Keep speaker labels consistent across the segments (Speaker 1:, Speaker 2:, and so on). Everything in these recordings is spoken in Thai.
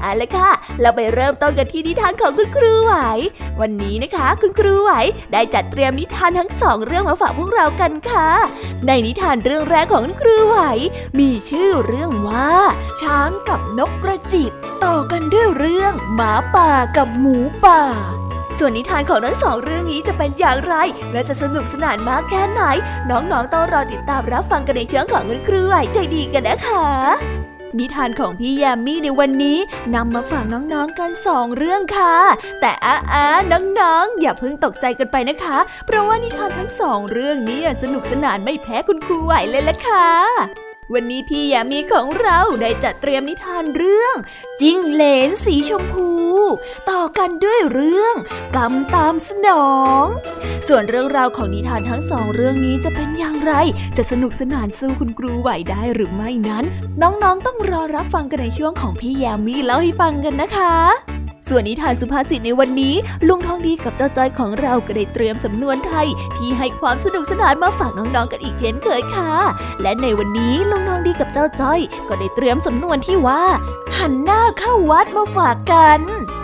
Speaker 1: เอาละค่ะ เราไปเริ่มต้นกันที่นิทานของคุณครูไหว วันนี้นะคะ คุณครูไหวได้จัดเตรียมนิทานทั้งสองเรื่องมาฝากพวกเรากันค่ะ ในนิทานเรื่องแรกของคุณครูไหว มีชื่อเรื่องว่า ช้างกับนกกระจิบ ต่อกันด้วยเรื่อง หมาป่ากับหมูป่าส่วนนิทานของทั้งสองเรื่องนี้จะเป็นอย่างไร และจะสนุกสนานมากแค่ไหน น้องๆต้องรอติดตามรับฟังกันในช่วงของคุณครูไหวใจดีกันนะคะ นิทานของพี่แยมมี่ในวันนี้นำมาฝากน้องๆกันสองเรื่องค่ะ แต่อาอาน้องๆ อย่าเพิ่งตกใจกันไปนะคะ เพราะว่านิทานทั้งสองเรื่องนี้สนุกสนานไม่แพ้คุณครูไหวเลยละค่ะ วันนี้พี่แยมมี่ของเราได้จัดเตรียมนิทานเรื่อง จิ้งเหลนสีชมพู ต่อกันด้วยเรื่องกำตามสนอง ส่วนเรื่องราวของนิทานทั้งสองเรื่องนี้จะเป็นอย่างไร จะสนุกสนานสู้คุณครูไหวได้หรือไม่นั้น น้องๆต้องรอรับฟังกันในช่วงของพี่แยมมี่เล่าให้ฟังกันนะคะ ส่วนนิทานสุภาษิตในวันนี้ ลุงทองดีกับเจ้าจ้อยของเราก็ได้เตรียมสำนวนไทย ที่ให้ความสนุกสนานมาฝากน้องๆกันอีกเช่นเคยค่ะ และในวันนี้ลุงทองดีกับเจ้าจ้อย ก็ได้เตรียมสำนวนที่ว่า หันหน้าเข้าวัดมาฝากกัน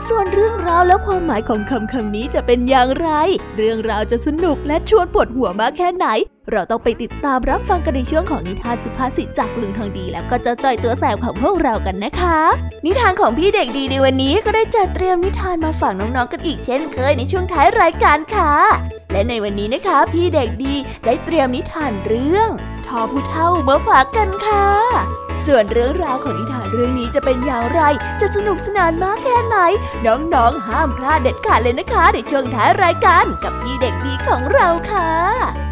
Speaker 1: ส่วนเรื่องราวและความหมายของคำคำนี้จะเป็นอย่างไร เรื่องราวจะสนุกและชวนปวดหัวมากแค่ไหน เราต้องไปติดตามรับฟังกันในช่วงของนิทานสุภาษิตจากลุงทองดี แล้วก็เจ้าจ้อยตัวแสบของพวกเรากันนะคะ นิทานของพี่เด็กดีในวันนี้ก็ได้จัดเตรียมนิทานมาฝากน้องๆกันอีกเช่นเคยในช่วงท้ายรายการค่ะ และในวันนี้นะคะ พี่เด็กดีได้เตรียมนิทานเรื่องทอผู้เท่ามาฝากกันค่ะ ส่วนเรื่องราวของนิทานเรื่องนี้จะเป็นอย่างไร จะสนุกสนานมากแค่ไหน น้องๆห้ามพลาดเด็ดขาดเลยนะคะในช่วงท้ายรายการกับพี่เด็กดีของเราค่ะ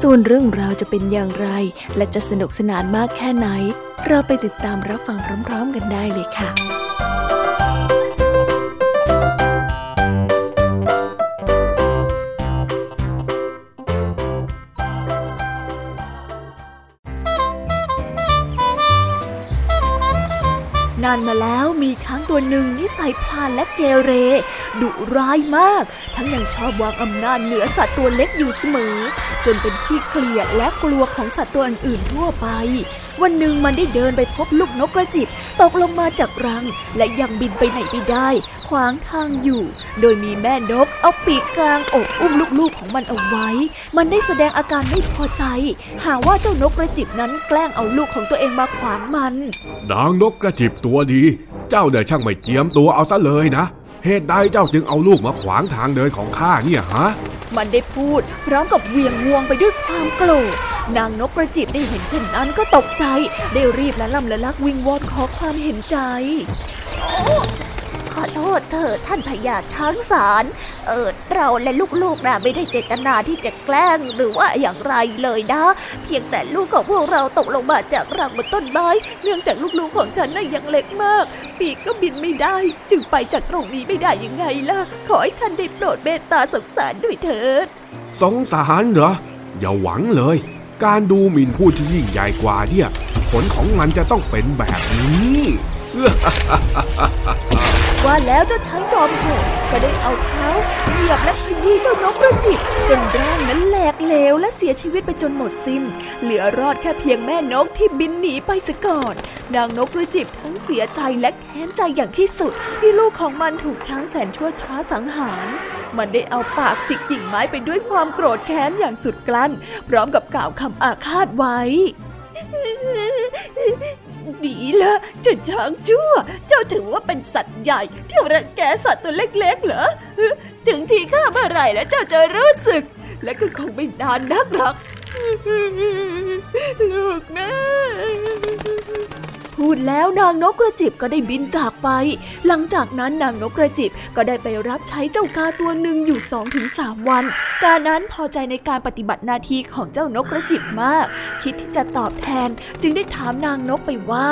Speaker 1: ส่วนเรื่องราวจะเป็นอย่างไร และจะสนุกสนานมากแค่ไหน เราไปติดตามรับฟังพร้อมๆกันได้เลยค่ะนานมาแล้ว ตัวหนึ่งนิสัยพลานและเกเร ดุร้ายมาก ทั้งยังชอบวางอำนาจเหนือสัตว์ตัวเล็กอยู่เสมอ จนเป็นที่เกลียดและกลัวของสัตว์ตัวอื่นๆทั่วไปวันหนึ่งมันได้เดินไปพบลูกนกกระจิบตกลงมาจากรัง และยังบินไปไหนไม่ได้ ขวางทางอยู่ โดยมีแม่นกเอาปีกกลางอกอุ้มลูกๆของมันเอาไว้ มันได้แสดงอาการไม่พอใจ หาว่าเจ้านกกระจิบนั้นแกล้งเอาลูกของตัวเองมาขวางมัน
Speaker 2: นางนกกระจิบตัวดี เจ้าเดินช่างไม่เจียมตัวเอาซะเลยนะเหตุใดเจ้าจึงเอาลูกมาขวางทางเดินของข้าเนี่ยฮะ
Speaker 1: มันได้พูดพร้อมกับเวียงงวงไปด้วยความโกรธ นางนกกระจิบได้เห็นเช่นนั้นก็ตกใจ ได้รีบและล่ำละลักวิงวอนขอความเห็นใจ อโทษเถิดท่านพญาช้างสาร เออเราและลูกๆนะไม่ได้เจตนาที่จะแกล้งหรือว่าอย่างไรเลยนะ เพียงแต่ลูกของพวกเราตกลงมาจากรังบนต้นไม้ เนื่องจากลูกๆของฉันน่ะยังเล็กมาก ปีกก็บินไม่ได้ จึงไปจากตรงนี้ไม่ได้ยังไงล่ะ ขอให้ท่านได้โปรดเมตตาสงสารด้วยเถิด
Speaker 2: สงสารเหรอ อย่าหวังเลย การดูหมิ่นผู้ที่ยิ่งใหญ่กว่าเนี่ย ผลของมันจะต้องเป็นแบบนี้
Speaker 1: ว่าแล้วเจ้าช้างจอมโหดก็ได้เอาเท้าเหยียบและขยี้เจ้านกกระจิบจนร่างนั้นแหลกเหลวและเสียชีวิตไปจนหมดสิน้น เหลือรอดแค่เพียงแม่นกที่บินหนีไปซะก่อน นางนกกระจิบทั้งเสียใจและแค้นใจอย่างที่สุด ที่ลูกของมันถูกช้างแสนชั่วช้าสังหารมันได้เอาปากจิกกิ่งไม้ไปด้วยความโกรธแค้นอย่างสุดกลั้น พร้อมกับกล่าวคำอาฆาตไว้ ดีละเจ้าช้างชั่ว เจ้าถือว่าเป็นสัตว์ใหญ่ ที่รังแกสัตว์ตัวเล็กๆเหรอถึงทีข้าเมื่อไรแล้วเจ้าจะรู้สึก และก็คงไม่นานนักหรอกลูกนะ พูดแล้วนางนกกระจิบก็ได้บินจากไป หลังจากนั้นนางนกกระจิบก็ได้ไปรับใช้เจ้ากาตัวหนึ่งอยู่สองถึงสามวัน กานั้นพอใจในการปฏิบัติหน้าที่ของเจ้านกกระจิบมาก คิดที่จะตอบแทนจึงได้ถามนางนกไปว่า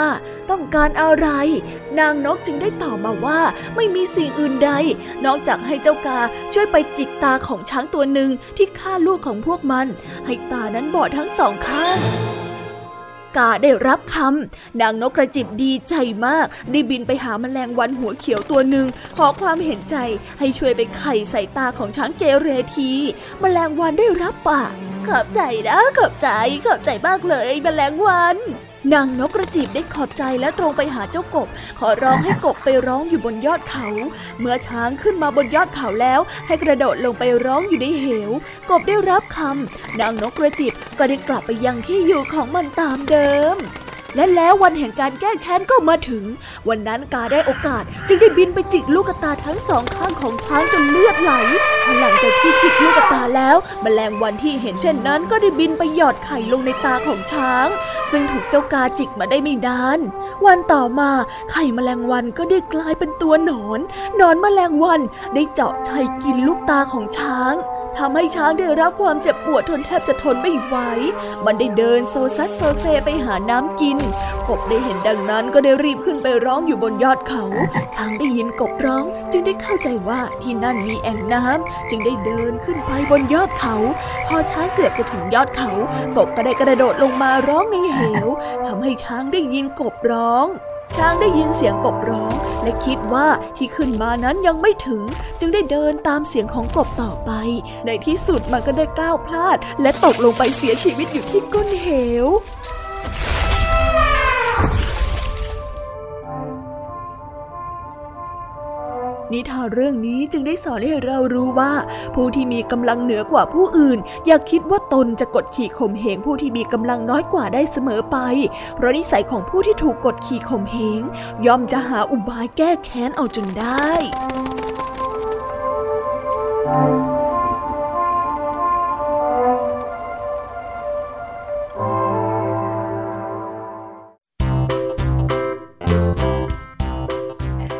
Speaker 1: ต้องการอะไร นางนกจึงได้ตอบมาว่าไม่มีสิ่งอื่นใด นอกจากให้เจ้ากาช่วยไปจิกตาของช้างตัวหนึ่งที่ฆ่าลูกของพวกมัน ให้ตานั้นบอดทั้งสองข้าง กาได้รับคำนางนกกระจิบดีใจมาก ได้บินไปหาแมลงวันหัวเขียวตัวหนึ่ง ขอความเห็นใจให้ช่วยไปไข่ใส่ตาของช้างเกเรทีแมลงวันได้รับปาก ขอบใจนะ ขอบใจ ขอบใจมากเลยแมลงวัน นางนกกระจิบได้ขอบใจและตรงไปหาเจ้ากบ ขอร้องให้กบไปร้องอยู่บนยอดเขา เมื่อช้างขึ้นมาบนยอดเขาแล้ว ให้กระโดดลงไปร้องอยู่ในเหว กบได้รับคำนางนกกระจิบก็ได้กลับไปยังที่อยู่ของมันตามเดิม และแล้ววันแห่งการแก้แค้นก็มาถึง วันนั้นกาได้โอกาส จึงได้บินไปจิกลูกตาทั้งสองข้างของช้างจนเลือดไหลพอหลังจากที่จิกลูกตาแล้วแมลงวันที่เห็นเช่นนั้น ก็ได้บินไปหยอดไข่ลงในตาของช้าง ซึ่งถูกเจ้ากาจิกมาได้ไม่นาน วันต่อมาไข่แมลงวันก็ได้กลายเป็นตัวหนอน หนอนแมลงวันได้เจาะไชกินลูกตาของช้าง ทำให้ช้างได้รับความเจ็บปวดทนแทบจะทนไม่ไหว มันได้เดินโซซัดโซเซไปหาน้ำกิน กบได้เห็นดังนั้นก็ได้รีบขึ้นไปร้องอยู่บนยอดเขา ช้างได้ยินกบร้อง จึงได้เข้าใจว่าที่นั่นมีแอ่งน้ำจึงได้เดินขึ้นไปบนยอดเขา พอช้างเกือบจะถึงยอดเขา กบก็ได้กระโดดลงมาร้องในเหวทำให้ช้างได้ยินกบร้อง ช้างได้ยินเสียงกบร้อง และคิดว่าที่ขึ้นมานั้นยังไม่ถึง จึงได้เดินตามเสียงของกบต่อไป ในที่สุดมันก็ได้ก้าวพลาด และตกลงไปเสียชีวิตอยู่ที่ก้นเหว นิทานเรื่องนี้จึงได้สอนให้เรารู้ว่า ผู้ที่มีกำลังเหนือกว่าผู้อื่น อย่าคิดว่าตนจะกดขี่ข่มเหงผู้ที่มีกำลังน้อยกว่าได้เสมอไป เพราะนิสัยของผู้ที่ถูกกดขี่ข่มเหงย่อมจะหาอุบายแก้แค้นเอาจนได้ Thank you.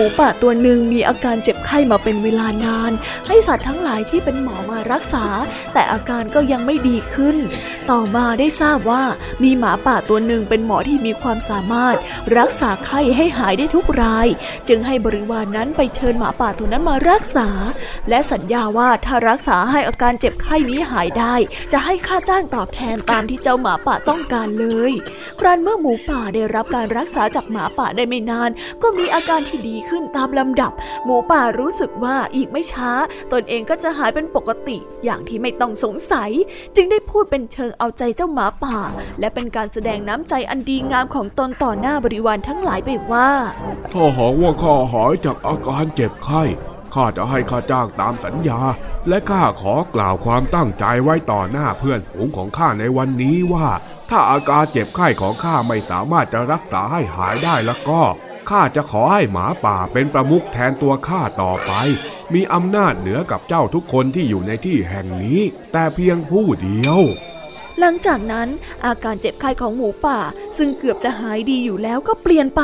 Speaker 1: มูป่าตัวหนึ่งมีอาการเจ็บไข้มาเป็นเวลานาน ให้สัตว์ทั้งหลายที่เป็นหมอมารักษา แต่อาการก็ยังไม่ดีขึ้น ต่อมาได้ทราบว่ามีหมาป่าตัวหนึ่งเป็นหมอที่มีความสามารถ รักษาไข้ให้หายได้ทุกราย จึงให้บริวารนนั้นไปเชิญหมาป่าตัวนั้นมารักษา และสัญญาว่าถ้ารักษาให้อาการเจ็บไข้นี้หายได้ จะให้ค่าจ้างตอบแทนตามที่เจ้าหมาป่าต้องการเลย ครั้นเมื่อหมูป่าได้รับการรักษาจากหมาป่าได้ไม่นาน ก็มีอาการที่ดีขึ้นตามลำดับ หมูป่ารู้สึกว่าอีกไม่ช้า ตนเองก็จะหายเป็นปกติ อย่างที่ไม่ต้องสงสัย จึงได้พูดเป็นเชิงเอาใจเจ้าหมาป่า และเป็นการแสดงน้ำใจอันดีงามของตนต่อหน้าบริวารทั้งหลายไปว่า
Speaker 2: ถ้าหากว่าข้าหายจากอาการเจ็บไข้ข้าจะให้ข้าจ้างตามสัญญา และข้าขอกล่าวความตั้งใจไว้ต่อหน้าเพื่อนฝูงของข้าในวันนี้ว่า ถ้าอาการเจ็บไข้ของข้าไม่สามารถจะรักษาให้หายได้แล้วก็ ข้าจะขอให้หมาป่าเป็นประมุขแทนตัวข้าต่อไป มีอำนาจเหนือกับเจ้าทุกคนที่อยู่ในที่แห่งนี้ แต่เพียงผู้เดียว
Speaker 1: หลังจากนั้นอาการเจ็บไข้ของหมูป่า ซึ่งเกือบจะหายดีอยู่แล้วก็เปลี่ยนไป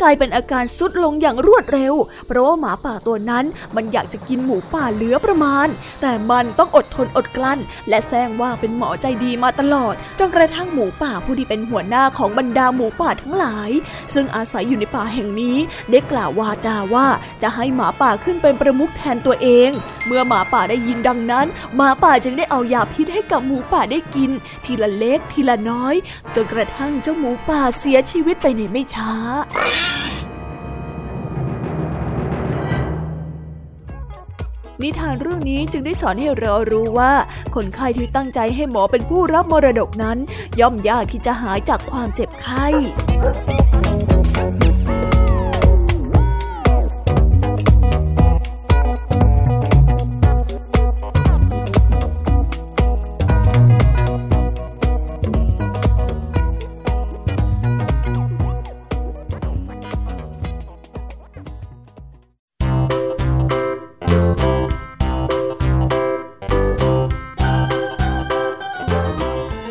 Speaker 1: กลายเป็นอาการสุดลงอย่างรวดเร็ว เพราะว่าหมาป่าตัวนั้นมันอยากจะกินหมูป่าเหลือประมาณ แต่มันต้องอดทนอดกลั้น และแซงว่าเป็นหมอใจดีมาตลอดจนกระทั่งหมูป่าผู้ที่เป็นหัวหน้าของบรรดาหมูป่าทั้งหลาย ซึ่งอาศัยอยู่ในป่าแห่งนี้ได้กล่าววาจาว่าจะให้หมาป่าขึ้นเป็นประมุขแทนตัวเอง เมื่อหมาป่าได้ยินดังนั้น หมาป่าจึงได้เอายาพิษให้กับหมูป่าได้กินทีละเล็กทีละน้อย จนกระทั่งเจ้าหมูป่าเสียชีวิตไปในไม่ช้านิทานเรื่องนี้จึงได้สอนให้เรารู้ว่า คนไข้ที่ตั้งใจให้หมอเป็นผู้รับมรดกนั้น ย่อมยากที่จะหายจากความเจ็บไข้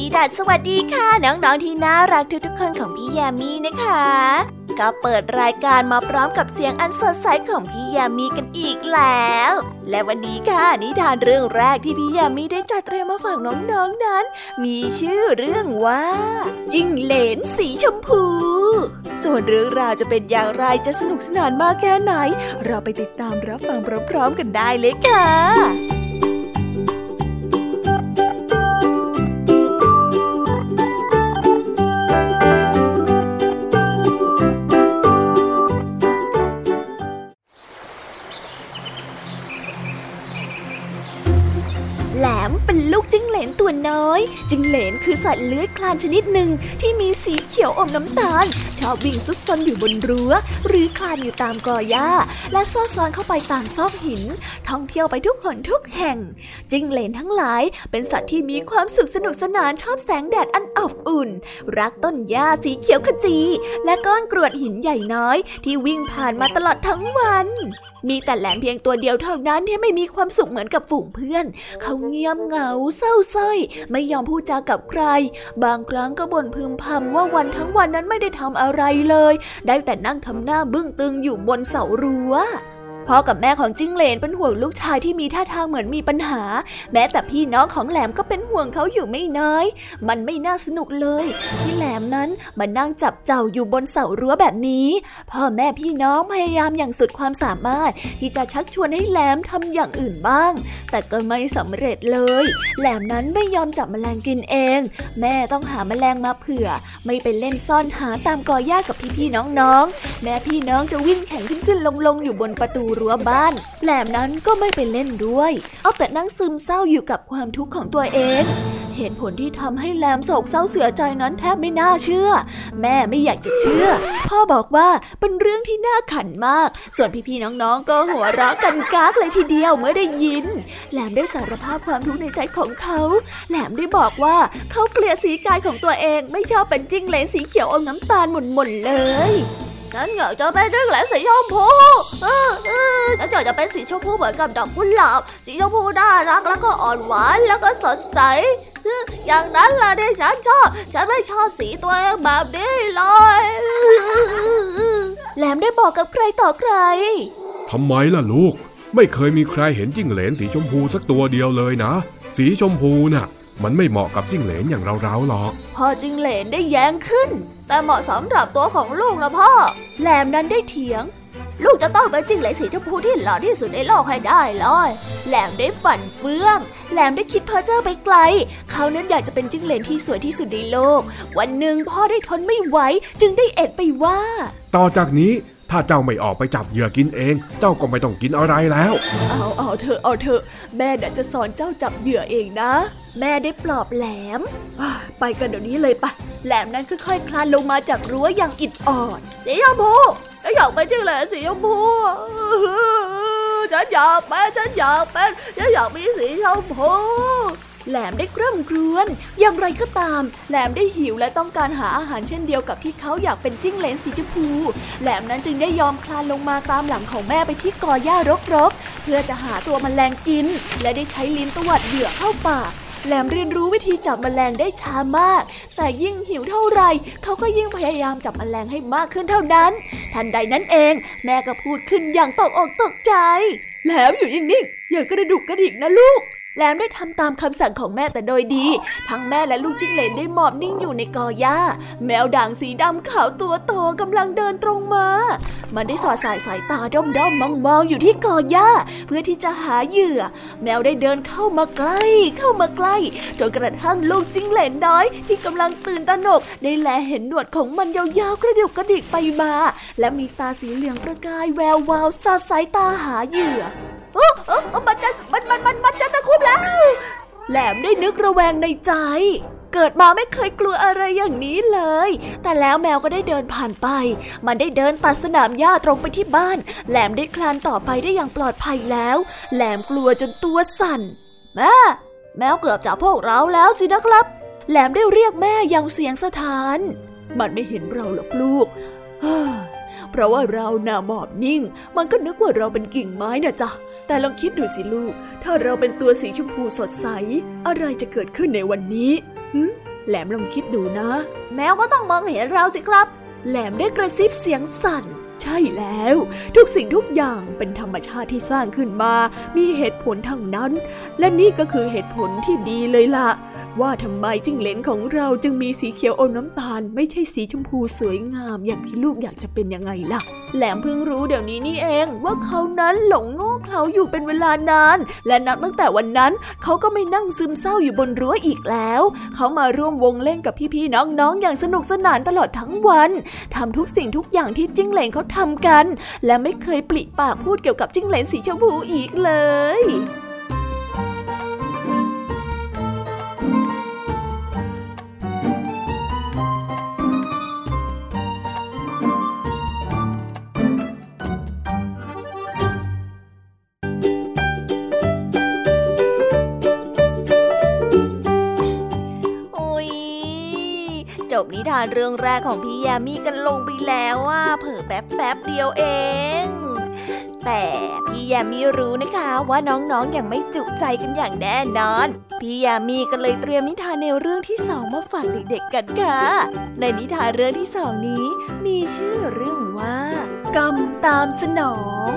Speaker 3: โอ
Speaker 1: ดัสสวัสดีค่ะ น้องๆที่น่ารักทุกๆคนของพี่แยมี่นะคะ ก็เปิดรายการมาพร้อมกับเสียงอันสดใสของพี่แยมี่กันอีกแล้ว และวันนี้ค่ะนิทานเรื่องแรกที่พี่แยมี่ได้จัดเตรียมมาฝากน้องๆนนั้น มีชื่อเรื่องว่า จิ้งเหลนสีชมพู ส่วนเรื่องราวจะเป็นอย่างไรจะสนุกสนานมากแค่ไหน เราไปติดตามรับฟังพร้อมๆกันได้เลยค่ะ น้อย จิงเหลนคือสัตว์เลื้อยคลานชนิดหนึ่งที่มีสีเขียวอมน้ำตาล ชอบวิ่งซุกซนอยู่บนรั้ว หรือคลานอยู่ตามกอหญ้า และซอกซอนเข้าไปตามซอกหิน ท่องเที่ยวไปทุกหนทุกแห่ง จิงเหลนทั้งหลายเป็นสัตว์ที่มีความสุขสนุกสนานชอบแสงแดดอันอบอุ่น รักต้นหญ้าสีเขียวขจี และก้อนกรวดหินใหญ่น้อย ที่วิ่งผ่านมาตลอดทั้งวัน มีแต่แหลมเพียงตัวเดียวเท่านั้นที่ไม่มีความสุขเหมือนกับฝูงเพื่อน เขาเงียบเหงาเศร้าส้อย ไม่ยอมพูดจากับใคร บางครั้งก็บ่นพึมพำว่าวันทั้งวันนั้นไม่ได้ทำอะไรเลย ได้แต่นั่งทำหน้าบึ้งตึงอยู่บนเสารั้ว พ่อกับแม่ของจิ้งเหลนเป็นห่วงลูกชายที่มีท่าทางเหมือนมีปัญหา แม้แต่พี่น้องของแหลมก็เป็นห่วงเขาอยู่ไม่น้อย มันไม่น่าสนุกเลยที่แหลมนั้นมานั่งจับเจ้าอยู่บนเสารั้วแบบนี้ พ่อแม่พี่น้องพยายามอย่างสุดความสามารถ ที่จะชักชวนให้แหลมทำอย่างอื่นบ้าง แต่ก็ไม่สำเร็จเลย แหลมนั้นไม่ยอมจับแมลงกินเอง แม่ต้องหาแมลงมาเผื่อ ไม่ไปเล่นซ่อนหาตามกอหญ้ากับพี่ๆน้องๆ แม่พี่น้องจะวิ่งแข่งขึ้นขึ้นลงลงอยู่บนประตูรั้วบ้าน แหลมนั้นก็ไม่ไปเล่นด้วย เอาแต่นั่งซึมเศร้าอยู่กับความทุกข์ของตัวเองเหตุผลที่ทำให้แหลมโศกเศร้าเสียใจนั้นแทบไม่น่าเชื่อ แม่ไม่อยากจะเชื่อ พ่อบอกว่าเป็นเรื่องที่น่าขันมาก ส่วนพี่ๆน้องๆ ก็หัวเราะกันกากเลยทีเดียวเมื่อได้ยินแหลมได้สารภาพความทุกข์ในใจของเขาแหลมได้บอกว่าเขาเกลียดสีกายของตัวเองไม่ชอบเป็นจิ้งเหลนสีเขียวอมน้ำตาลหม่นๆเลย ฉันอยากจะเป็นจิ้งเหลนสีชมพูฉันอยากจะเป็นสีชมพูเหมือนกับดอกกุหลาบ สีชมพูน่ารักแล้วก็อ่อนหวานแล้วก็สดใส อย่างนั้นแหละที่ฉันชอบ ฉันไม่ชอบสีตัวเองแบบนี้เลยแหลมได้บอกกับใครต่อใคร
Speaker 2: ทำไมล่ะลูก ไม่เคยมีใครเห็นจิ้งเหลนสีชมพูสักตัวเดียวเลยนะ สีชมพูน่ะ มันไม่เหมาะกับจิ้งเหลนอย่างเราๆหรอก
Speaker 1: พอจิ้งเหลนได้แย้งขึ้น แต่เหมาะสำหรับตัวของลูกนะพ่อ แหลมนั้นได้เถียง ลูกจะต้องเป็นจิ้งเหลนสีชมพูที่หล่อที่สุดในโลกให้ได้เลย แหลมได้ฝันเฟื่อง แหลมได้คิดเพ้อเจ้อไปไกล เขานั้นอยากจะเป็นจิ้งเหลนที่สวยที่สุดในโลก วันหนึ่งพ่อได้ทนไม่ไหวจึงได้เอ็ดไปว่า
Speaker 2: ต่อจากนี้ถ้าเจ้าไม่ออกไปจับเหยื่อกินเอง เจ้าก็ไม่ต้องกินอะไรแล้ว
Speaker 1: เอาเอาเถอะเอาเถอะแม่จะสอนเจ้าจับเหยื่อเองนะ แม่ได้ปลอบแหลม ไปกันเดี๋ยวนี้เลยปะแหลมนั้นค่อยๆคลานลงมาจากรั้วอย่างอิดออดสีชมพูฉันอยากเป็นจิ้งเหลนสีชมพูฉันอยากเป็นฉันอยากเป็นฉันอยากมีสีชมพูแหลมได้กร่ำกรวน อย่างไรก็ตาม แหลมได้หิวและต้องการหาอาหารเช่นเดียวกับที่เขาอยากเป็นจิ้งเหลนสีชมพู แหลมนั้นจึงได้ยอมคลานลงมาตามหลังของแม่ไปที่กอหญ้ารกๆ เพื่อจะหาตัวมแมลงกิน และได้ใช้ลิ้นตวัดเหยื่อเข้าปาก แหลมเรียนรู้วิธีจับมแมลงได้ช้ามาก แต่ยิ่งหิวเท่าไรเขาก็ยิ่งพยายามจับมแมลงให้มากขึ้นเท่านั้น ทันใดนั้นเอง แม่ก็พูดขึ้นอย่างตกอกตกใจ แหลมอยู่นิ่งๆอย่ากระดุกกระดิกนะลูก แหลมได้ทำตามคำสั่งของแม่แต่โดยดี ทั้งแม่และลูกจิ้งเหลนได้หมอบนิ่งอยู่ในกอหญ้า แมวด่างสีดำขาวตัวโตกำลังเดินตรงมา มันได้สอดสายสายตาด้อมด้อมมองมองอยู่ที่กอหญ้า เพื่อที่จะหาเหยื่อ แมวได้เดินเข้ามาใกล้ เข้ามาใกล้จนกระทั่งลูกจิ้งเหลนน้อย ที่กำลังตื่นตระหนก ได้แลเห็นหนวดของมันยาวๆกระดิกกระดิกไปมา และมีตาสีเหลืองประกายแวววาวสอดสายตาหาเหยื่อ เออเออมันจะมันมันมันมันจะตะคุบแล้ว แหลมได้นึกระแวงในใจ เกิดมาไม่เคยกลัวอะไรอย่างนี้เลย แต่แล้วแมวก็ได้เดินผ่านไป มันได้เดินตัดสนามหญ้าตรงไปที่บ้าน แหลมได้คลานต่อไปได้อย่างปลอดภัยแล้ว แหลมกลัวจนตัวสั่น แม่ แมวเกือบจับพวกเราแล้วสินะครับ แหลมได้เรียกแม่อย่างเสียงสะท้าน มันไม่เห็นเราหรอกลูกเพราะว่าเราหน้าหมอบนิ่ง มันก็นึกว่าเราเป็นกิ่งไม้น่ะจ้ะ แต่ลองคิดดูสิลูก ถ้าเราเป็นตัวสีชมพูสดใส อะไรจะเกิดขึ้นในวันนี้แหลมลองคิดดูนะ แมวก็ต้องมองเห็นเราสิครับ แหลมได้กระซิบเสียงสั่น ใช่แล้ว ทุกสิ่งทุกอย่างเป็นธรรมชาติที่สร้างขึ้นมา มีเหตุผลทั้งนั้น และนี่ก็คือเหตุผลที่ดีเลยล่ะ ว่าทำไมจิ้งเหลนของเราจึงมีสีเขียวอมน้ำตาล ไม่ใช่สีชมพูสวยงามอย่างที่ลูกอยากจะเป็นยังไงล่ะ แหลมเพิ่งรู้เดี๋ยวนี้นี่เองว่าเขานั้นหลงโง่เขลาอยู่เป็นเวลานาน และนับตั้งแต่วันนั้น เขาก็ไม่นั่งซึมเศร้าอยู่บนรั้วอีกแล้ว เขามาร่วมวงเล่นกับพี่ๆน้องๆ อย่างสนุกสนานตลอดทั้งวันทำทุกสิ่งทุกอย่างที่จิ้งเหลนเขาทำกัน และไม่เคยปลิปากพูดเกี่ยวกับจิ้งเหลนสีชมพูอีกเลย บนิทานเรื่องแรกของพี่ยามีกันลงไปแล้วว่าเผิ่แป๊บแป๊บเดียวเอง แต่พี่ยามีรู้นะคะว่าน้องๆออย่างไม่จุใจกันอย่างแน่นอน พี่ยามีก็เลยเตรียมนิทานแนวเรื่องที่สองมาฝากเด็กๆกันค่ะ ในนิทานเรื่องที่สองนี้ มีชื่อเรื่องว่ากรรมตามสนอง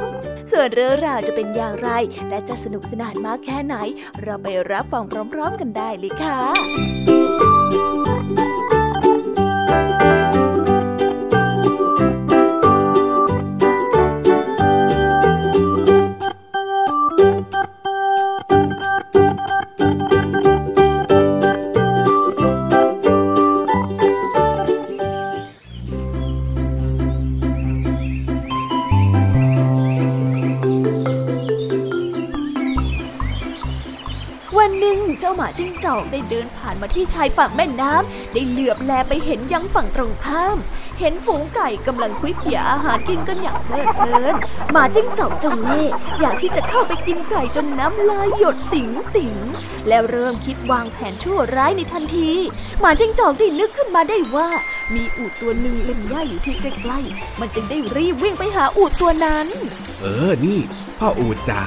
Speaker 1: ส่วนเรื่องราวจะเป็นอย่างไร และจะสนุกสนานมากแค่ไหน เราไปรับฟังพร้อม ๆ กันได้เลยค่ะ จอกได้เดินผ่านมาที่ชายฝั่งแม่น้ำได้เหลือบแลไปเห็นยังฝั่งตรงข้าม เห็นฝูงไก่กำลังคุยเขียอาหารกินกันอย่างเพลิดเพลินหมาจิ้งจอกจงเล่อยากที่จะเข้าไปกินไก่จนน้ำลายหยดติ๋งติ๋งแล้วเริ่มคิดวางแผนชั่วร้ายในทันทีหมาจิ้งจอกได้นึกขึ้นมาได้ว่า มีอูดตัวหนึ่งเล่นย่าอยู่ที่ใกล้ๆมันจึงได้รีบวิ่งไปหาอูดตัวนั้น
Speaker 2: เออนี่พ่ออูดจ๋า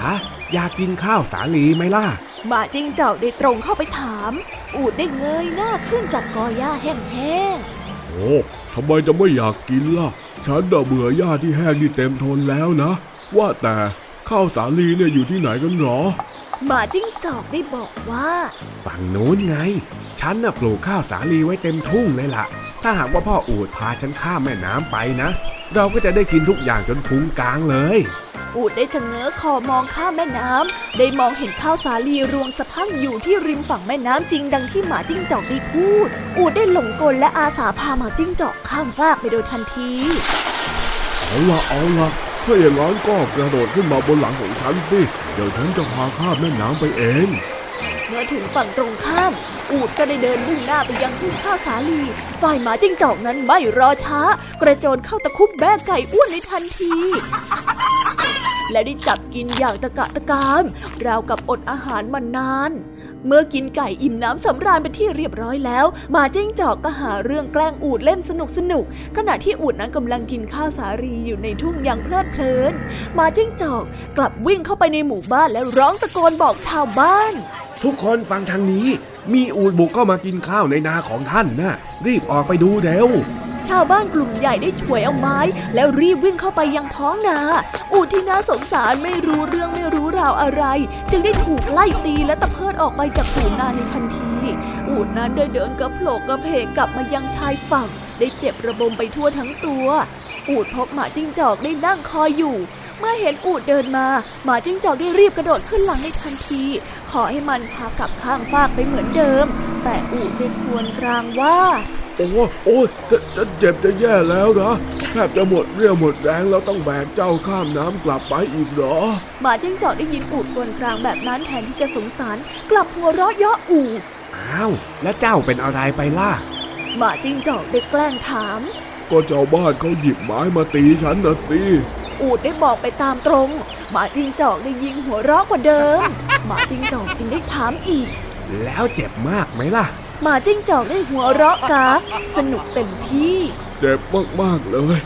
Speaker 2: อยากกินข้าวสาลีไหมล่ะ
Speaker 1: หมาจิ้งจอกได้ตรงเข้าไปถาม อูดได้เงยหน้าขึ้นจากกอหญ้าแห้ง
Speaker 2: ๆ โอ้ทำไมจะไม่อยากกินล่ะ ฉันเบื่อหญ้าที่แห้งที่เต็มทนแล้วนะ ว่าแต่ข้าวสาลีเนี่ยอยู่ที่ไหนกันหรอ
Speaker 1: หมาจิ้งจอกได้บอกว่า
Speaker 2: ฝั่งโน้นไง ฉันน่ะปลูกข้าวสาลีไว้เต็มทุ่งเลยล่ะ ถ้าหากว่าพ่ออูดพาฉันข้ามแม่น้ำไปนะ เราก็จะได้กินทุกอย่างจนพุงกลางเลย
Speaker 1: อูดได้ชะเง้อคอมองข้ามแม่น้ำได้มองเห็นข้าวสาลีรวงสะพังอยู่ที่ริมฝั่งแม่น้ำจริงดังที่หมาจิ้งจอกได้พูด อูดได้หลงกลและอาสาพาหมาจิ้งจอกข้ามฟากไปโดยทันที
Speaker 2: เอาละเอาละถ้าอย่างนั้นก็กระโดดขึ้นมาบนหลังของฉันสิ เดี๋ยวฉันจะพาข้ามแม่น้ำไปเอง
Speaker 1: เมื่อถึงฝั่งตรงข้าม อูดก็ได้เดินมุ่งหน้าไปยังทุ่งข้าวสาลี ฝ่ายหมาจิ้งจอกนั้นไม่รอช้า กระโจนเข้าตะคุบแม่ไก่อ้วนในทันที และได้จับกินอย่างตะกะตะกามราวกับอดอาหารมานาน เมื่อกินไก่อิ่มน้ำสำราญเป็นที่เรียบร้อยแล้วหมาจิ้งจอกก็หาเรื่องแกล้งอูดเล่นสนุกสนุกขณะที่อูดนั้นกำลังกินข้าวสาลีอยู่ในทุ่งอย่างเพลิดเพลินหมาจิ้งจอกกลับวิ่งเข้าไปในหมู่บ้านแล้วร้องตะโกนบอกชาวบ้าน
Speaker 2: ทุกคนฟังทางนี้ มีอูดบุกเข้ามากินข้าวในนาของท่านนะรีบออกไปดูเร็ว
Speaker 1: ชาวบ้านกลุ่มใหญ่ได้ฉวยเอาไม้ แล้วรีบวิ่งเข้าไปยังท้องนาอูดที่น่าสงสารไม่รู้เรื่องไม่รู้ราวอะไร จึงได้ถูกไล่ตีและตะเพิดออกไปจากผืนนาในทันที อูดนั้นได้เดินกระโผลกกระเพกกลับมายังชายฝั่ง ได้เจ็บระบมไปทั่วทั้งตัว อูดพบหมาจิ้งจอกได้นั่งคอยอยู่เมื่อเห็นอูดเดินมา หมาจิ้งจอกได้รีบกระโดดขึ้นหลังในทันที ขอให้มันพากลับข้างฟากไปเหมือนเดิม แต่อูดได้ควญกรางว่า
Speaker 2: โอ้โอ้ยจะจะเจ็บจะแย่แล้วนะแทบจะหมดเรี่ยวหมดแรงแล้วต้องแบกเจ้าข้ามน้ำกลับไปอีกเหรอ
Speaker 1: หมาจิ้งจอกได้ยินอูดครวญกรางแบบนั้นแทนที่จะสงสาร กลับหัวเราะเยาะอูด
Speaker 2: อ้าวแล้วเจ้าเป็นอะไรไปล่ะ
Speaker 1: หมาจิ้งจอกได้แกล้งถาม
Speaker 2: ก็เจ้าบ้านเขาหยิบไม้มาตีฉันนะสิ
Speaker 1: อูดได้บอกไปตามตรง หมาจิ้งจอกได้ยิงหัวเราะกว่าเดิม หมาจิ้งจอกจึงได้ถามอีก
Speaker 2: แล้วเจ็บมากไหมล่ะ
Speaker 1: หมาจิ้งจอกได้หัวเราะกากสนุกเต็มที่
Speaker 2: เจ็บมากๆเลย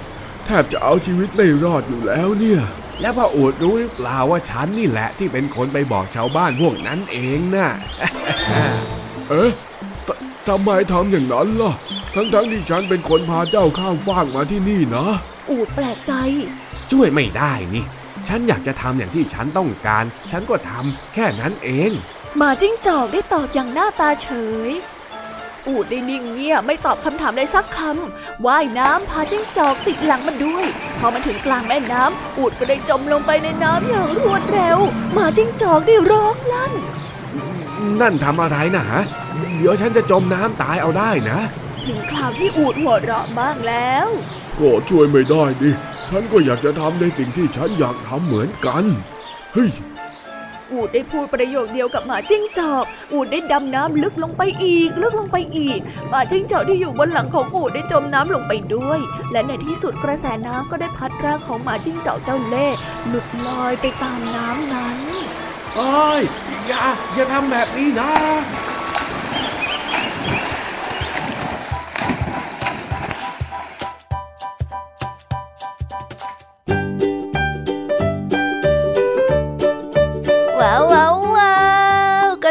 Speaker 2: แทบจะเอาชีวิตไม่รอดอยู่แล้วเนี่ย แล้วพ่ออูดรู้หรือเปล่าว่าฉันนี่แหละที่เป็นคนไปบอกชาวบ้านพวกนั้นเองนะเอ๊ะททำไมทำอย่างนั้นล่ะ ทั้งๆที่ฉันเป็นคนพาเจ้าข้ามฟากมาที่นี่นะ
Speaker 1: อูดแปลกใจ
Speaker 2: ช่วยไม่ได้นี่ ฉันอยากจะทำอย่างที่ฉันต้องการ ฉันก็ทำแค่นั้นเอง
Speaker 1: หมาจิ้งจอกได้ตอบอย่างหน้าตาเฉย อูดได้นิ่งเงียบไม่ตอบคำถามใดสักคำว่ายน้ำพาจิ้งจอกติดหลังมันด้วย พอมันถึงกลางแม่น้ำอูดก็ได้จมลงไปในน้ำอย่างรวดเร็วหมาจิ้งจอกได้ร้องลั่น
Speaker 2: นั่นทำอะไรนะฮะเดี๋ยวฉันจะจมน้ำตายเอาได้นะ
Speaker 1: ถึงคราวที่อูดหัวเราะบ้างแล้ว
Speaker 2: ก็ช่วยไม่ได้ดิฉันก็อยากจะทำในสิ่งที่ฉันอยากทำเหมือนกัน เฮ้ย
Speaker 1: อูดได้พูดประโยคเดียวกับหมาจิ้งจอก อูดได้ดำน้ำลึกลงไปอีก ลึกลงไปอีก หมาจิ้งจอกที่อยู่บนหลังของอูดได้จมน้ำลงไปด้วย และในที่สุดกระแสน้ำก็ได้พัดร่างของหมาจิ้งจอกเจ้าเล่ห์หลุดลอยไปตามน้ำนั้น
Speaker 2: โอ้ยอย่าอย่าทำแบบนี้นะ
Speaker 1: 娃娃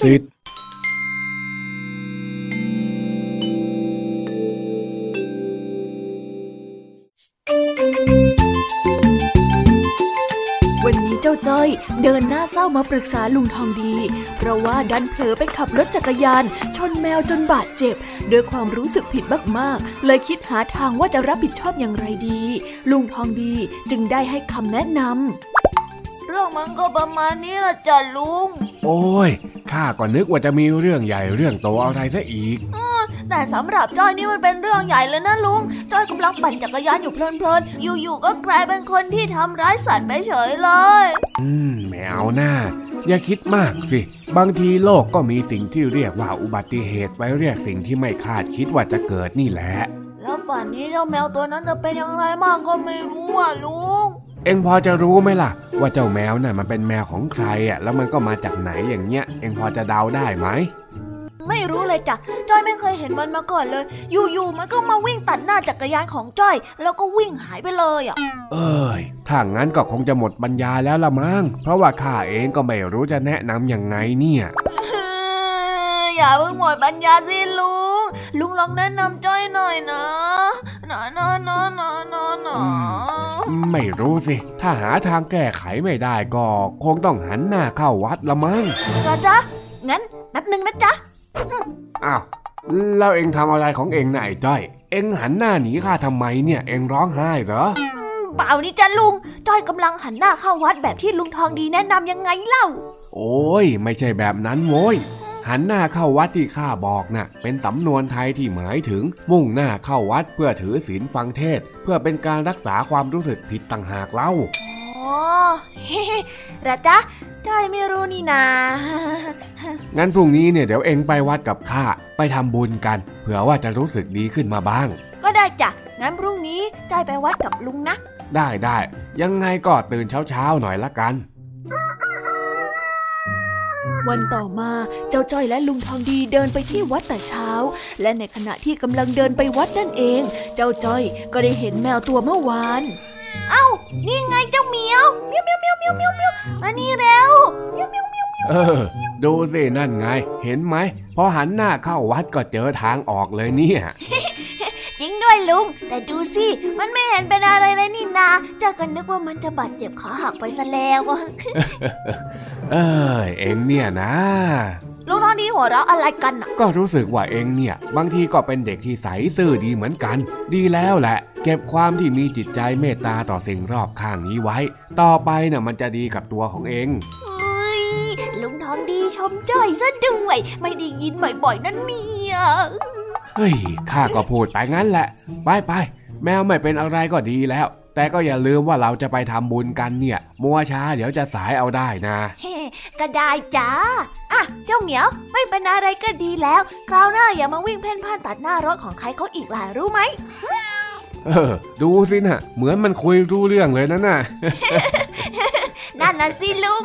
Speaker 4: ซื้เจ้า
Speaker 1: จ้อยเดินหน้าเศร้ามาปรึกษาลุงทองดี เพราะว่าดันเผลอไปขับรถจักรยาน ชนแมวจนบาดเจ็บ ด้วยความรู้สึกผิดมากๆ เลยคิดหาทางว่าจะรับผิดชอบอย่างไรดี ลุงทองดีจึงได้ให้คำแนะนำเรื่องมันก็ประมาณนี้ละจ้ะลุง
Speaker 2: โอ้ย ข้าก็นึกว่าจะมีเรื่องใหญ่เรื่องโตอะไรซะอีก
Speaker 1: แต่สำหรับจ้อยนี่มันเป็นเรื่องใหญ่เลยนะลุง จ้อยกำลังปั่นจักรยานอยู่เพลินๆ อยู่ๆก็กลายเป็นคนที่ทำร้ายสัตว์ไปเฉยเลย
Speaker 2: อืมไม่เอาหน้า อย่าคิดมากสิ บางทีโลกก็มีสิ่งที่เรียกว่าอุบัติเหตุไปเรียกสิ่งที่ไม่คาดคิดว่าจะเกิดนี่แหละ
Speaker 1: แล้วป่านนี้เจ้าแมวตัวนั้นจะเป็นอย่างไรมากก็ไม่รู้อะลุง
Speaker 2: เอ็งพอจะรู้ไหมล่ะ ว่าเจ้าแมวน่ะมันเป็นแมวของใครอะแล้วมันก็มาจากไหนอย่างเงี้ย เอ็งพอจะเดาได้ไหม
Speaker 1: ไม่รู้เลยจ้ะจ้อยไม่เคยเห็นมันมาก่อนเลย อยู่ๆมันก็มาวิ่งตัดหน้าจักรยานของจ้อย แล้วก็วิ่งหายไปเลยอะ
Speaker 2: เอ้ยถ้างั้นก็คงจะหมดปัญญาแล้วละมั้งเพราะว่าข้าเองก็ไม่รู้จะแนะนำยังไงเนี่ย
Speaker 1: อย่าเพิ่งหมดปัญญาสิลุง ลุงลองแนะนำจ้อยหน่อยนะนะนะนะนะนะนะ
Speaker 2: ไม่รู้สิ ถ้าหาทางแก้ไขไม่ได้ก็คงต้องหันหน้าเข้าวัดละมั้ง
Speaker 1: เหรอจ๊ะ งั้นแป๊บหนึ่งนะจ๊ะ
Speaker 2: อ้าวแล้วเอ็งทำอะไรของเอ็งน่ะไอ้จ้อย เอ็งหันหน้าหนีข้าทำไมเนี่ย เอ็งร้องไห้เหรอ
Speaker 1: เปล่านี่จ้ะลุง จ้อยกำลังหันหน้าเข้าวัดแบบที่ลุงทองดีแนะนำยังไงเล่า
Speaker 2: โอ้ย ไม่ใช่แบบนั้นโว้ย หันหน้าเข้าวัดที่ข้าบอกน่ะเป็นสำนวนไทยที่หมายถึง มุ่งหน้าเข้าวัดเพื่อถือศีลฟังเทศน์เพื่อเป็นการรักษาความรู้สึกผิดต่างหากเล่า
Speaker 1: อ๋อเฮ้เหระจ๊ะจ้อยไม่รู้นี่นา
Speaker 2: งั้นพรุ่งนี้เนี่ยเดี๋ยวเอ็งไปวัดกับข้าไปทำบุญกัน เผื่อว่าจะรู้สึกดีขึ้นมาบ้าง
Speaker 1: ก็ได้จ้ะ งั้นพรุ่งนี้จ้อยไปวัดกับลุงนะ
Speaker 2: ได้ได้ ยังไงก็ตื่นเช้าเช้าๆหน่อยละกัน
Speaker 1: วันต่อมาเจ้าจ้อยและลุงทองดีเดินไปที่วัดแต่เช้า และในขณะที่กำลังเดินไปวัดนั่นเอง เจ้าจ้อยก็ได้เห็นแมวตัวเมื่อวาน เอ้า นี่ไงเจ้าเหมียวเมียวเมียวเมียวเมียวเมียวเมียวมานี่เร็วเมียวเมียวเมียว
Speaker 2: เออ ดูสินั่นไง เห็นไหมพอหันหน้าเข้าวัดก็เจอทางออกเลยเนี่ย
Speaker 1: จริงด้วยลุง แต่ดูสิ มันไม่เห็นเป็นอะไรเลยนี่นาเจ้าก็นึกว่ามันจะบาดเจ็บขาหักไปซะแล้ว
Speaker 2: เอยเอ็งเนี่ยนะ
Speaker 1: ลุงทองดีหัวเราะอะไรกันน่ะ
Speaker 2: ก็รู้สึกว่าเอ็งเนี่ย บางทีก็เป็นเด็กที่ใสซื่อดีเหมือนกัน ดีแล้วแหละ เก็บความที่มีจิตใจเมตตาต่อสิ่งรอบข้างนี้ไว้ ต่อไปน่ะมันจะดีกับตัวของเอ็ง
Speaker 1: เฮ้ยลุงทองดีชมจ้อยซะด้วย ไม่ได้ยินบ่อยๆนั่นเนี่ย
Speaker 2: เฮ้ยข้าก็พูดไปงั้นแหละ ไปไปแมวไม่เป็นอะไรก็ดีแล้ว แต่ก็อย่าลืมว่าเราจะไปทำบุญกันเนี่ย มัวช้าเดี๋ยวจะสายเอาได้นะ
Speaker 1: เฮ้ก็ได้จ้าอะเจ้าเหมียวไม่เป็นอะไรก็ดีแล้ว คราวหน้าอย่ามาวิ่งเพ่นพ่านตัดหน้ารถของใครเขาอีกล่ะรู้ไหม
Speaker 2: เออ ดูสินะเหมือนมันคุยรู้เรื่องเลยนะน่ะ
Speaker 1: นั่นน่ะสิลุง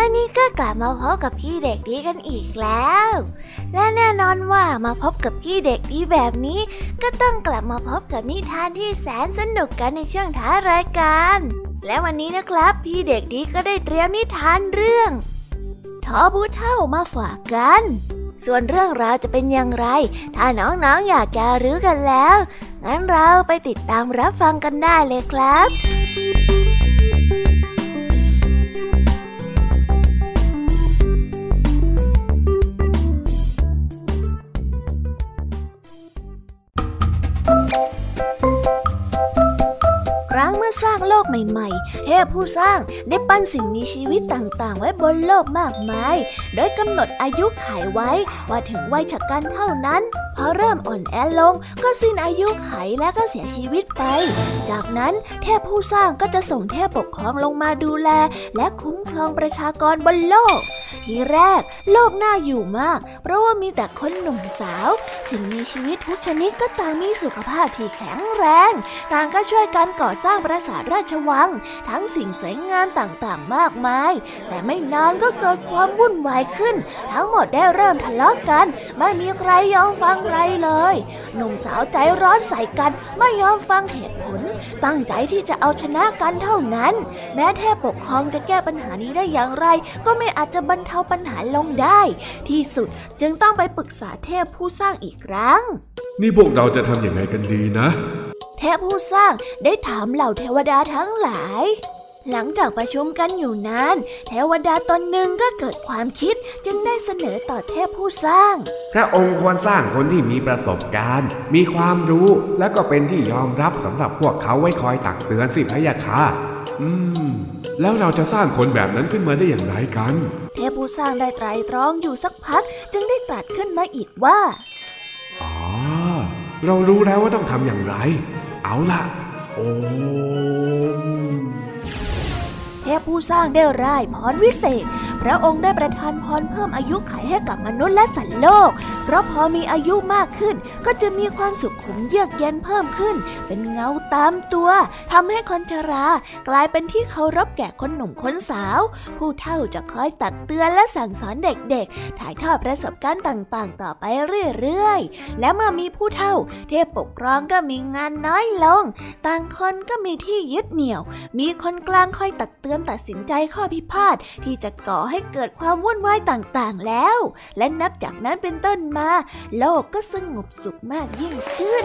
Speaker 1: วันนี้ก็กลับมาพบกับพี่เด็กดีกันอีกแล้ว และแน่นอนว่ามาพบกับพี่เด็กดีแบบนี้ ก็ต้องกลับมาพบกับนิทานที่แสนสนุกกันในช่วงท้ารายการ และวันนี้นะครับ พี่เด็กดีก็ได้เตรียมนิทานเรื่องทอบูเท่ามาฝากกัน ส่วนเรื่องราวจะเป็นอย่างไร ถ้าน้องๆอยากจะรู้กันแล้ว งั้นเราไปติดตามรับฟังกันได้เลยครับ ใหม่ๆ เทพผู้สร้างได้ปั้นสิ่งมีชีวิตต่างๆ ไว้บนโลกมากมาย โดยกำหนดอายุไขไว้ว่าถึงวัยชะกันเท่านั้น พอเริ่มอ่อนแอลงก็สิ้นอายุไขและก็เสียชีวิตไป จากนั้นเทพผู้สร้างก็จะส่งเทพปกครองลงมาดูแล และคุ้มครองประชากรบนโลก ทีแรก โลกน่าอยู่มาก เพราะว่ามีแต่คนหนุ่มสาว สิ่งมีชีวิตทุกชนิดก็ต่างมีสุขภาพที่แข็งแรง ต่างก็ช่วยกันก่อสร้างปราสาทราชวัง ทั้งสิ่งสวยงามต่างๆมากมาย แต่ไม่นานก็เกิดความวุ่นวายขึ้น ทั้งหมดได้เริ่มทะเลาะกัน ไม่มีใครยอมฟังใครเลย หนุ่มสาวใจร้อนใส่กัน ไม่ยอมฟังเหตุผล ตั้งใจที่จะเอาชนะกันเท่านั้น แม้เทพปกครองจะแก้ปัญหานี้ได้อย่างไร ก็ไม่อาจจะบรรเทาปัญหาลงได้ ที่สุดจึงต้องไปปรึกษาเทพผู้สร้างอีกครั้ง
Speaker 2: นี่พวกเราจะทำอย่างไรกันดีนะ
Speaker 1: เทพผู้สร้างได้ถามเหล่าเทวดาทั้งหลาย หลังจากประชุมกันอยู่นานเทวดาตนหนึ่งก็เกิดความคิดจึงได้เสนอต่อเทพผู้สร้าง
Speaker 2: พระองค์ควรสร้างคนที่มีประสบการณ์ มีความรู้และก็เป็นที่ยอมรับสำหรับพวกเขาไว้คอยตักเตือนสิพะยะค่ะอืม แล้วเราจะสร้างคนแบบนั้นขึ้นมาได้อย่างไรกัน
Speaker 1: เทพผู้สร้างได้ไตรตรองอยู่สักพักจึงได้ตรัสขึ้นมาอีกว่า
Speaker 2: อ๋อ เรารู้แล้วว่าต้องทำอย่างไร เอาล่ะโอม
Speaker 1: เทพผู้สร้างได้ร่ายพรวิเศษ พระองค์ได้ประทานพรเพิ่มอายุไขให้กับมนุษย์และสัตว์โลก เพราะพอมีอายุมากขึ้น ก็จะมีความสุขขุมเยือกเย็นเพิ่มขึ้น เป็นเงาตามตัวทำให้คนชรากลายเป็นที่เคารพแก่คนหนุ่มคนสาว ผู้เฒ่าจะคอยตักเตือนและสั่งสอนเด็กๆ ถ่ายทอดประสบการณ์ต่างๆ ต่อไปเรื่อยๆ และเมื่อมีผู้เฒ่า เทพปกครองก็มีงานน้อยลง ต่างคนก็มีที่ยึดเหนี่ยว มีคนกลางคอยตักเตือนตัดสินใจข้อพิพาทที่จะก่อให้เกิดความวุ่นวายต่างๆแล้ว และนับจากนั้นเป็นต้นมา โลกก็สงบสุขมากยิ่งขึ้น